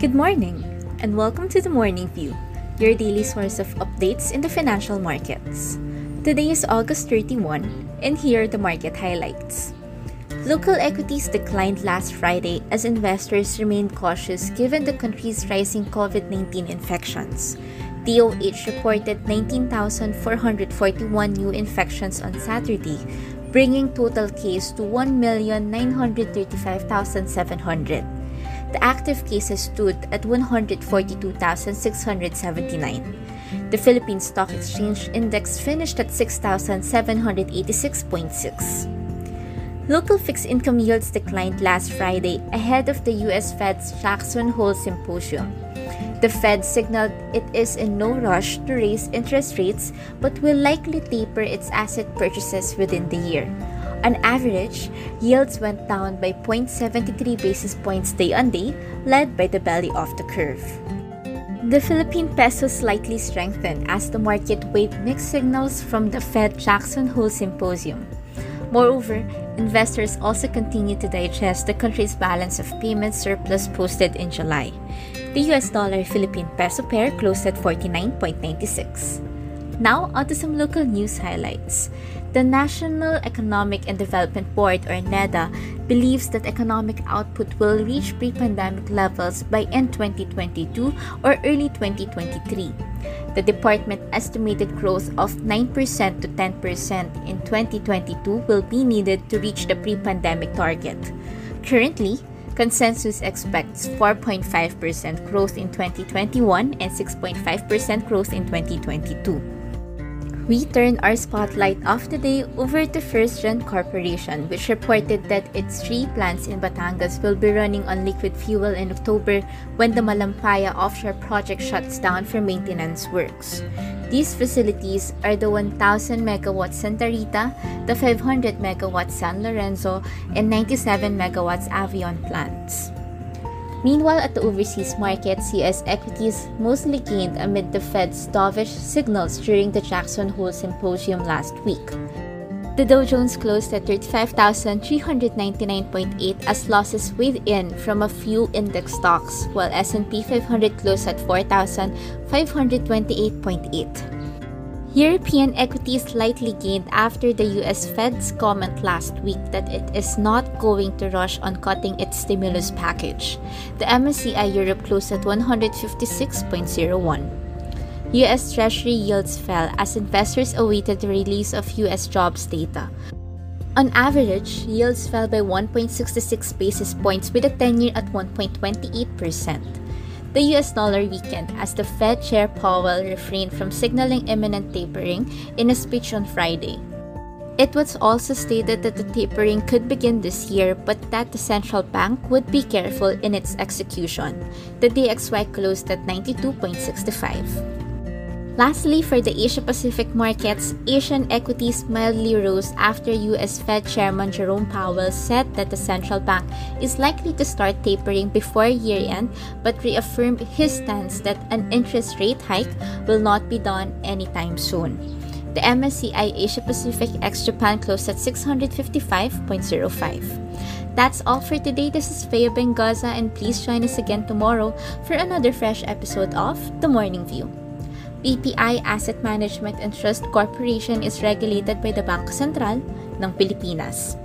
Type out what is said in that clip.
Good morning, and welcome to the Morning View, your daily source of updates in the financial markets. Today is August 31, and here are the market highlights. Local equities declined last Friday as investors remained cautious given the country's rising COVID 19 infections. DOH reported 19,441 new infections on Saturday, bringing total case to 1,935,700 the active cases stood at 142,679. The Philippine Stock Exchange Index finished at 6,786.6. Local fixed income yields declined last Friday ahead of the US Fed's Jackson Hole Symposium. The Fed signaled it is in no rush to raise interest rates but will likely taper its asset purchases within the year. On average, yields went down by 0.73 basis points day on day, led by the belly of the curve. The Philippine peso slightly strengthened as the market weighed mixed signals from the Fed Jackson Hole Symposium. Moreover, investors also continue to digest the country's balance of payments surplus posted in July. The US dollar Philippine peso pair closed at 49.96. Now, on to some local news highlights. The National Economic and Development Board, or NEDA, believes that economic output will reach pre pandemic levels by end 2022 or early 2023. The department estimated growth of 9% to 10% in 2022 will be needed to reach the pre pandemic target. Currently, Consensus expects 4.5% growth in 2021 and 6.5% growth in 2022 we turn our spotlight of the day over to First Gen Corporation, which reported that its three plants in Batangas will be running on liquid fuel in October when the Malampaya offshore project shuts down for maintenance works. These facilities are the 1000 megawatt Santa Rita, the 500 megawatt San Lorenzo, and 97 megawatts Avion plants. Meanwhile, at the overseas market, US equities mostly gained amid the Fed's dovish signals during the Jackson Hole Symposium last week. The Dow Jones closed at 35,399.8 as losses weighed in from a few index stocks, while S&P 500 closed at 4,528.8. European equities slightly gained after the US Fed's comment last week that it is not going to rush on cutting its stimulus package. The MSCI Europe closed at 156.01. US Treasury yields fell as investors awaited the release of US jobs data. On average, yields fell by 1.66 basis points with a 10 year at 1.28%. The US dollar weakened as the Fed Chair Powell refrained from signaling imminent tapering in a speech on Friday. It was also stated that the tapering could begin this year, but that the central bank would be careful in its execution. The DXY closed at 92.65. Lastly, for the Asia Pacific markets, Asian equities mildly rose after US Fed Chairman Jerome Powell said that the central bank is likely to start tapering before year end, but reaffirmed his stance that an interest rate hike will not be done anytime soon. The MSCI Asia Pacific ex Japan closed at 655.05. That's all for today. This is Faya Bengaza, and please join us again tomorrow for another fresh episode of The Morning View. BPI Asset Management and Trust Corporation is regulated by the Bangko Sentral ng Pilipinas.